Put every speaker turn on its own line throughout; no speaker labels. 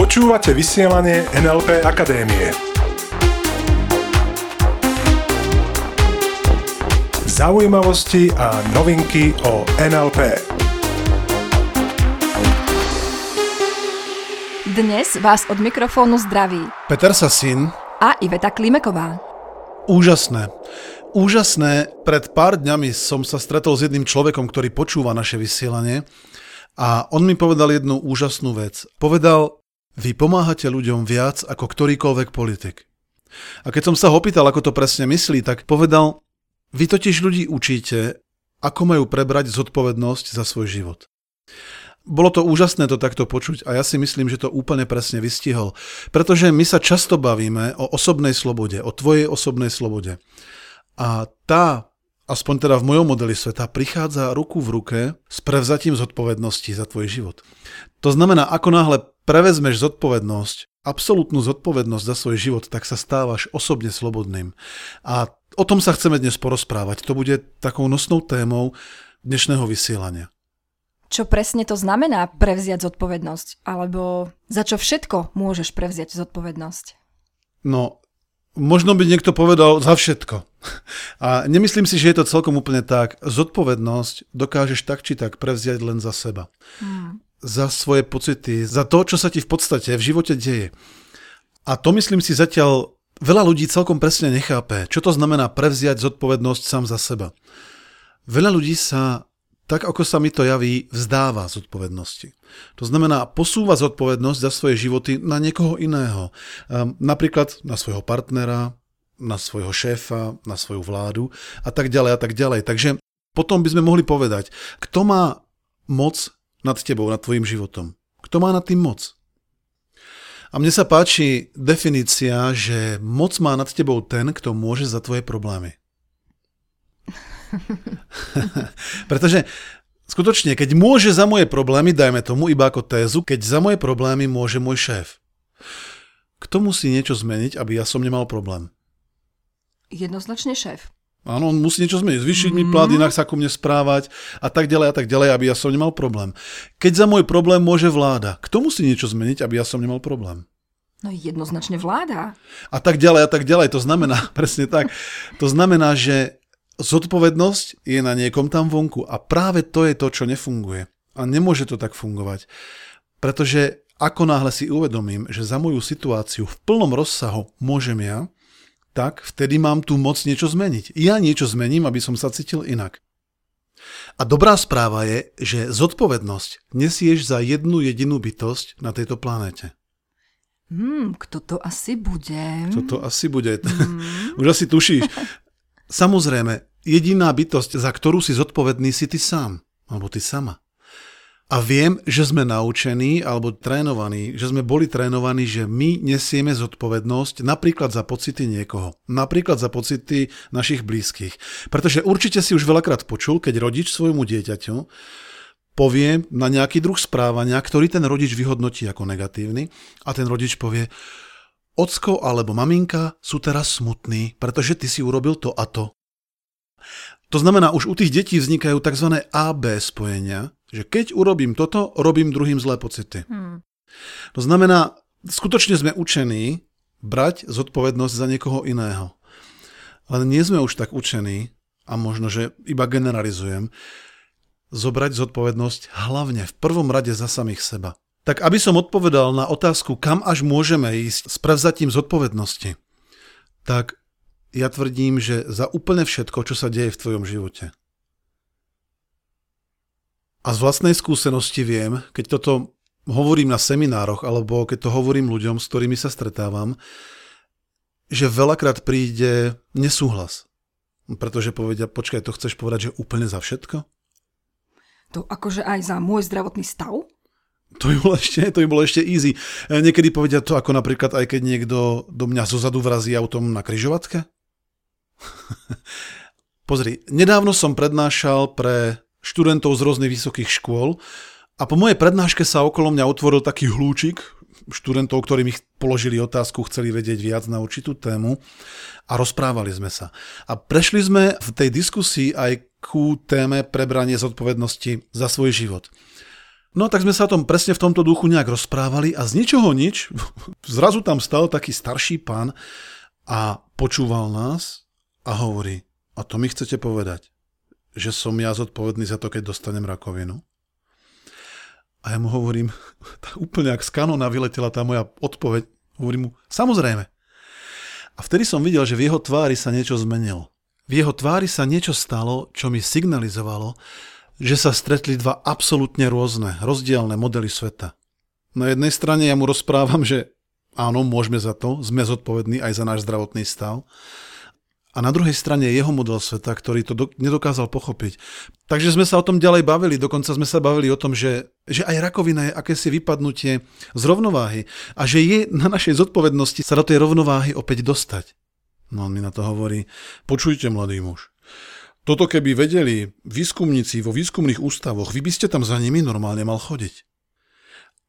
Počúvate vysielanie NLP Akadémie. Zaujímavosti a novinky o NLP.
Dnes vás od mikrofónu zdraví
Peter Sasin.
a Iveta Klimeková.
Úžasné. Úžasné. Pred pár dňami som sa stretol s jedným človekom, ktorý počúva naše vysielanie a on mi povedal jednu úžasnú vec. Povedal, vy pomáhate ľuďom viac ako ktorýkoľvek politik. A keď som sa ho opýtal, ako to presne myslí, tak povedal, vy totiž ľudí učíte, ako majú prebrať zodpovednosť za svoj život. Bolo to úžasné to takto počuť a ja si myslím, že to úplne presne vystihol. Pretože my sa často bavíme o osobnej slobode, o tvojej osobnej slobode. A tá, aspoň teda v mojom modeli sveta, prichádza ruku v ruke s prevzatím zodpovednosti za tvoj život. To znamená, ako náhle prevezmeš zodpovednosť, absolútnu zodpovednosť za svoj život, tak sa stávaš osobne slobodným. A o tom sa chceme dnes porozprávať. To bude takou nosnou témou dnešného vysielania.
Čo presne to znamená prevziať zodpovednosť? Alebo za čo všetko môžeš prevziať zodpovednosť?
No, možno by niekto povedal za všetko. A nemyslím si, že je to celkom úplne tak. Zodpovednosť dokážeš tak či tak prevziať len za seba. Hmm. Za svoje pocity, za to, čo sa ti v podstate v živote deje. A to myslím si zatiaľ veľa ľudí celkom presne nechápe. Čo to znamená prevziať zodpovednosť sám za seba. Veľa ľudí sa tak ako sa mi to javí, vzdáva zodpovednosti. To znamená, posúva zodpovednosť za svoje životy na niekoho iného. Um, napríklad na svojho partnera, na svojho šéfa, na svoju vládu a tak ďalej a tak ďalej. Takže potom by sme mohli povedať, kto má moc nad tebou, nad tvojim životom? Kto má nad tým moc? A mne sa páči definícia, že moc má nad tebou ten, kto môže za tvoje problémy. Pretože skutočne, keď môže za moje problémy, dajme tomu iba ako tézu, keď za moje problémy môže môj šéf. Kto musí niečo zmeniť, aby ja som nemal problém?
Jednoznačne šéf.
Áno, on musí niečo zmeniť, zvýšiť mm. mi plat, inak sa ku mne správať a tak ďalej a tak ďalej, aby ja som nemal problém. Keď za môj problém môže vláda, kto musí niečo zmeniť, aby ja som nemal problém?
No jednoznačne vláda.
A tak ďalej a tak ďalej, to znamená, presne tak, to znamená, že zodpovednosť je na niekom tam vonku a práve to je to, čo nefunguje. A nemôže to tak fungovať. Pretože ako náhle si uvedomím, že za moju situáciu v plnom rozsahu môžem ja, tak vtedy mám tu moc niečo zmeniť. Ja niečo zmením, aby som sa cítil inak. A dobrá správa je, že zodpovednosť nesieš za jednu jedinú bytosť na tejto planete.
Hmm, kto to asi bude?
Kto to asi bude? Hmm. Už asi tušíš. Samozrejme, jediná bytosť, za ktorú si zodpovedný, si ty sám, alebo ty sama. A viem, že sme naučení alebo trénovaní, že sme boli trénovaní, že my nesieme zodpovednosť napríklad za pocity niekoho, napríklad za pocity našich blízkych. Pretože určite si už veľakrát počul, keď rodič svojmu dieťaťu povie na nejaký druh správania, ktorý ten rodič vyhodnotí ako negatívny a ten rodič povie, ocko alebo maminka sú teraz smutní, pretože ty si urobil to a to. To znamená, už u tých detí vznikajú tzv. AB spojenia, že keď urobím toto, robím druhým zlé pocity. Hmm. To znamená, skutočne sme učení brať zodpovednosť za niekoho iného. Ale nie sme už tak učení, a možno, že iba generalizujem, zobrať zodpovednosť hlavne v prvom rade za samých seba. Tak aby som odpovedal na otázku, kam až môžeme ísť s prevzatím zodpovednosti, tak ja tvrdím, že za úplne všetko, čo sa deje v tvojom živote. A z vlastnej skúsenosti viem, keď toto hovorím na seminároch alebo keď to hovorím ľuďom, s ktorými sa stretávam, že veľakrát príde nesúhlas. Pretože povedia, počkaj, to chceš povedať, že úplne za všetko?
To akože aj za môj zdravotný stav?
To by bolo ešte, to by bolo ešte easy. E, niekedy povedia to ako napríklad aj keď niekto do mňa zozadu vrazí autom na kryžovatke. Pozri, nedávno som prednášal pre študentov z rôznych vysokých škôl a po mojej prednáške sa okolo mňa otvoril taký hlúčik študentov, ktorí mi položili otázku, chceli vedieť viac na určitú tému a rozprávali sme sa. A prešli sme v tej diskusii aj ku téme prebranie zodpovednosti za svoj život. No tak sme sa o tom presne v tomto duchu nejak rozprávali a z ničoho nič, zrazu tam stal taký starší pán a počúval nás a hovorí, a to mi chcete povedať, že som ja zodpovedný za to, keď dostanem rakovinu? A ja mu hovorím, tá úplne ak z kanóna vyletela tá moja odpoveď, hovorím mu, samozrejme. A vtedy som videl, že v jeho tvári sa niečo zmenilo. V jeho tvári sa niečo stalo, čo mi signalizovalo, že sa stretli dva absolútne rôzne, rozdielne modely sveta. Na jednej strane ja mu rozprávam, že áno, môžeme za to, sme zodpovední aj za náš zdravotný stav. A na druhej strane je jeho model sveta, ktorý to do, nedokázal pochopiť. Takže sme sa o tom ďalej bavili, dokonca sme sa bavili o tom, že, že aj rakovina je akési vypadnutie z rovnováhy a že je na našej zodpovednosti sa do tej rovnováhy opäť dostať. No on mi na to hovorí, počujte mladý muž, toto keby vedeli výskumníci vo výskumných ústavoch, vy by ste tam za nimi normálne mal chodiť.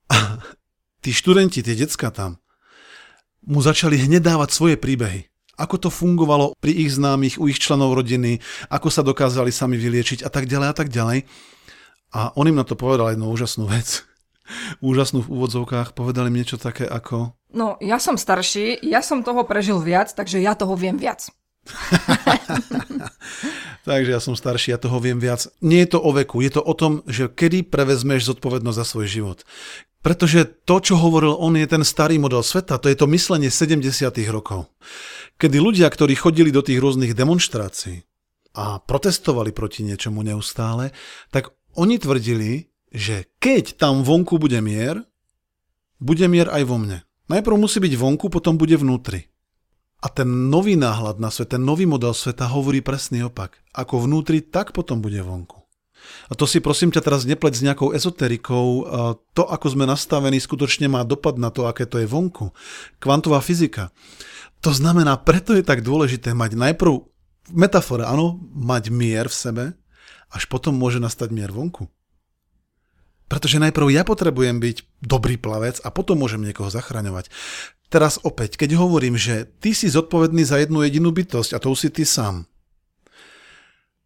A tí študenti, tie decka tam, mu začali hneď dávať svoje príbehy. Ako to fungovalo pri ich známych, u ich členov rodiny, ako sa dokázali sami vyliečiť a tak ďalej a tak ďalej. A on im na to povedal jednu úžasnú vec. Úžasnú v úvodzovkách. Povedali mi niečo také ako...
No, ja som starší, ja som toho prežil viac, takže ja toho viem viac.
Takže ja som starší, ja toho viem viac. Nie je to o veku, je to o tom, že kedy prevezmeš zodpovednosť za svoj život. Pretože to, čo hovoril on, je ten starý model sveta, to je to myslenie 70. rokov. Kedy ľudia, ktorí chodili do tých rôznych demonstrácií a protestovali proti niečomu neustále, tak oni tvrdili, že keď tam vonku bude mier, bude mier aj vo mne. Najprv musí byť vonku, potom bude vnútri. A ten nový náhľad na svet, ten nový model sveta hovorí presný opak. Ako vnútri, tak potom bude vonku. A to si prosím ťa teraz nepleť s nejakou ezoterikou. To, ako sme nastavení, skutočne má dopad na to, aké to je vonku. Kvantová fyzika. To znamená, preto je tak dôležité mať najprv, v metafore, áno, mať mier v sebe, až potom môže nastať mier vonku. Pretože najprv ja potrebujem byť dobrý plavec a potom môžem niekoho zachraňovať. Teraz opäť, keď hovorím, že ty si zodpovedný za jednu jedinú bytosť a to si ty sám,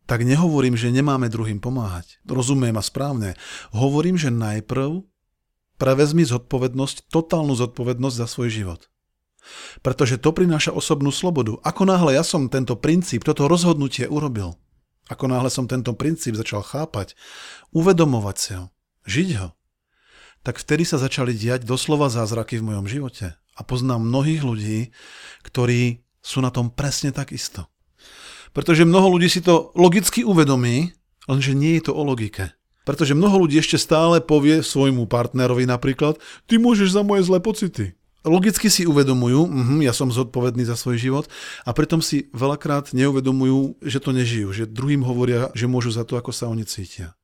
tak nehovorím, že nemáme druhým pomáhať. Rozumiem a správne. Hovorím, že najprv prevezmi zodpovednosť, totálnu zodpovednosť za svoj život. Pretože to prináša osobnú slobodu. Ako náhle ja som tento princíp, toto rozhodnutie urobil, ako náhle som tento princíp začal chápať, uvedomovať si ho, žiť ho, tak vtedy sa začali diať doslova zázraky v mojom živote a poznám mnohých ľudí, ktorí sú na tom presne tak isto. Pretože mnoho ľudí si to logicky uvedomí, lenže nie je to o logike. Pretože mnoho ľudí ešte stále povie svojmu partnerovi napríklad, ty môžeš za moje zlé pocity. Logicky si uvedomujú, uh, ja som zodpovedný za svoj život a pritom si veľakrát neuvedomujú, že to nežijú, že druhým hovoria, že môžu za to, ako sa oni cítia.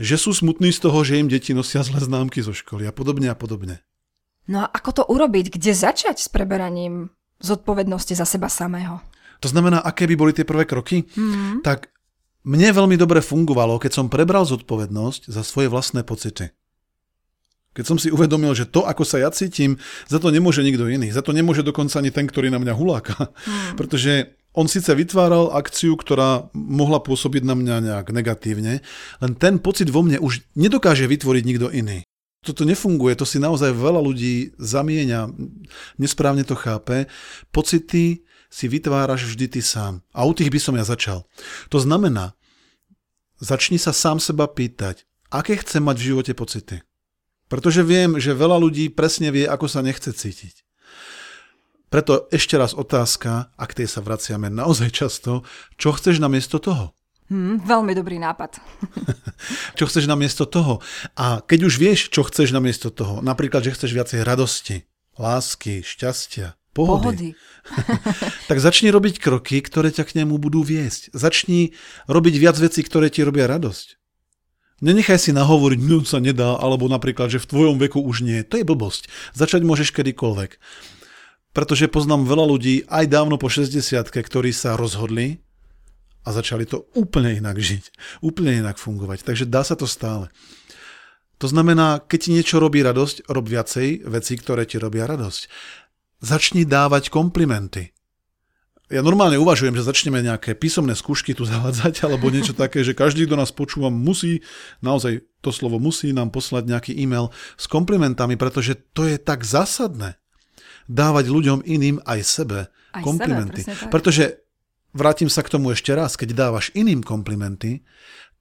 Že sú smutní z toho, že im deti nosia zlé známky zo školy a podobne a podobne.
No a ako to urobiť? Kde začať s preberaním zodpovednosti za seba samého?
To znamená, aké by boli tie prvé kroky? Mm-hmm. Tak mne veľmi dobre fungovalo, keď som prebral zodpovednosť za svoje vlastné pocity. Keď som si uvedomil, že to, ako sa ja cítim, za to nemôže nikto iný. Za to nemôže dokonca ani ten, ktorý na mňa huláka. Mm. Pretože on síce vytváral akciu, ktorá mohla pôsobiť na mňa nejak negatívne, len ten pocit vo mne už nedokáže vytvoriť nikto iný toto nefunguje, to si naozaj veľa ľudí zamieňa, nesprávne to chápe. Pocity si vytváraš vždy ty sám. A u tých by som ja začal. To znamená, začni sa sám seba pýtať, aké chce mať v živote pocity. Pretože viem, že veľa ľudí presne vie, ako sa nechce cítiť. Preto ešte raz otázka, ak tej sa vraciame naozaj často, čo chceš namiesto toho?
Hmm, veľmi dobrý nápad.
čo chceš namiesto toho? A keď už vieš, čo chceš namiesto toho, napríklad, že chceš viacej radosti, lásky, šťastia, pohody, pohody. tak začni robiť kroky, ktoré ťa k nemu budú viesť. Začni robiť viac vecí, ktoré ti robia radosť. Nenechaj si nahovoriť, no sa nedá, alebo napríklad, že v tvojom veku už nie. To je blbosť. Začať môžeš kedykoľvek. Pretože poznám veľa ľudí, aj dávno po 60 ktorí sa rozhodli, a začali to úplne inak žiť, úplne inak fungovať. Takže dá sa to stále. To znamená, keď ti niečo robí radosť, rob viacej veci, ktoré ti robia radosť. Začni dávať komplimenty. Ja normálne uvažujem, že začneme nejaké písomné skúšky tu zavádzať, alebo niečo také, že každý, kto nás počúva, musí naozaj to slovo musí nám poslať nejaký e-mail s komplimentami, pretože to je tak zásadné. Dávať ľuďom iným aj sebe
Aj
komplimenty.
sebe,
pretože vrátim sa k tomu ešte raz, keď dávaš iným komplimenty,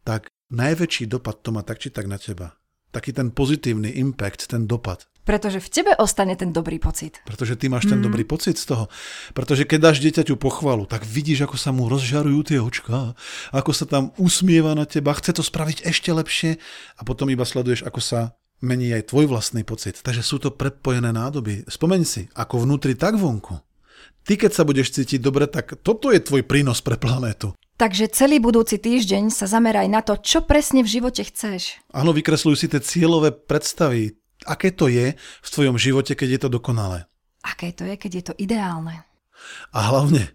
tak najväčší dopad to má tak či tak na teba. Taký ten pozitívny impact, ten dopad.
Pretože v tebe ostane ten dobrý pocit.
Pretože ty máš ten mm. dobrý pocit z toho. Pretože keď dáš dieťaťu pochvalu, tak vidíš, ako sa mu rozžarujú tie očká, ako sa tam usmieva na teba, chce to spraviť ešte lepšie a potom iba sleduješ, ako sa mení aj tvoj vlastný pocit. Takže sú to prepojené nádoby. Spomeň si, ako vnútri, tak vonku. Ty, keď sa budeš cítiť dobre, tak toto je tvoj prínos pre planétu.
Takže celý budúci týždeň sa zameraj na to, čo presne v živote chceš.
Áno, vykresľuj si tie cieľové predstavy. Aké to je v tvojom živote, keď je to dokonalé.
Aké to je, keď je to ideálne.
A hlavne,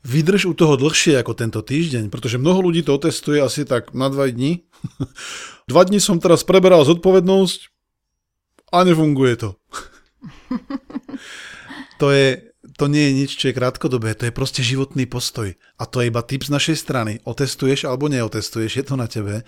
vydrž u toho dlhšie ako tento týždeň, pretože mnoho ľudí to otestuje asi tak na dva dní. dva dní som teraz preberal zodpovednosť a nefunguje to. to, je, to nie je nič, čo je krátkodobé, to je proste životný postoj. A to je iba tip z našej strany. Otestuješ alebo neotestuješ, je to na tebe.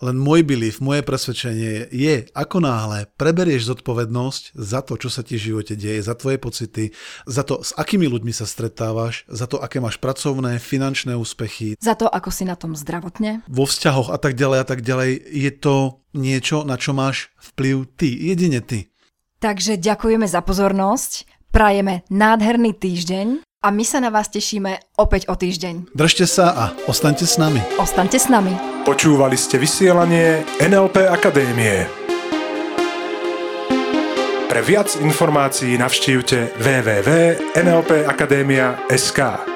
Len môj belief, moje presvedčenie je, ako náhle preberieš zodpovednosť za to, čo sa ti v živote deje, za tvoje pocity, za to, s akými ľuďmi sa stretávaš, za to, aké máš pracovné, finančné úspechy,
Za to, ako si na tom zdravotne.
vo vzťahoch a tak ďalej a tak ďalej, je to niečo, na čo máš vplyv ty, jedine ty.
Takže ďakujeme za pozornosť, prajeme nádherný týždeň a my sa na vás tešíme opäť o týždeň.
Držte sa a ostaňte s nami.
Ostaňte s nami.
Počúvali ste vysielanie NLP Akadémie. Pre viac informácií navštívte www.nlpakademia.sk.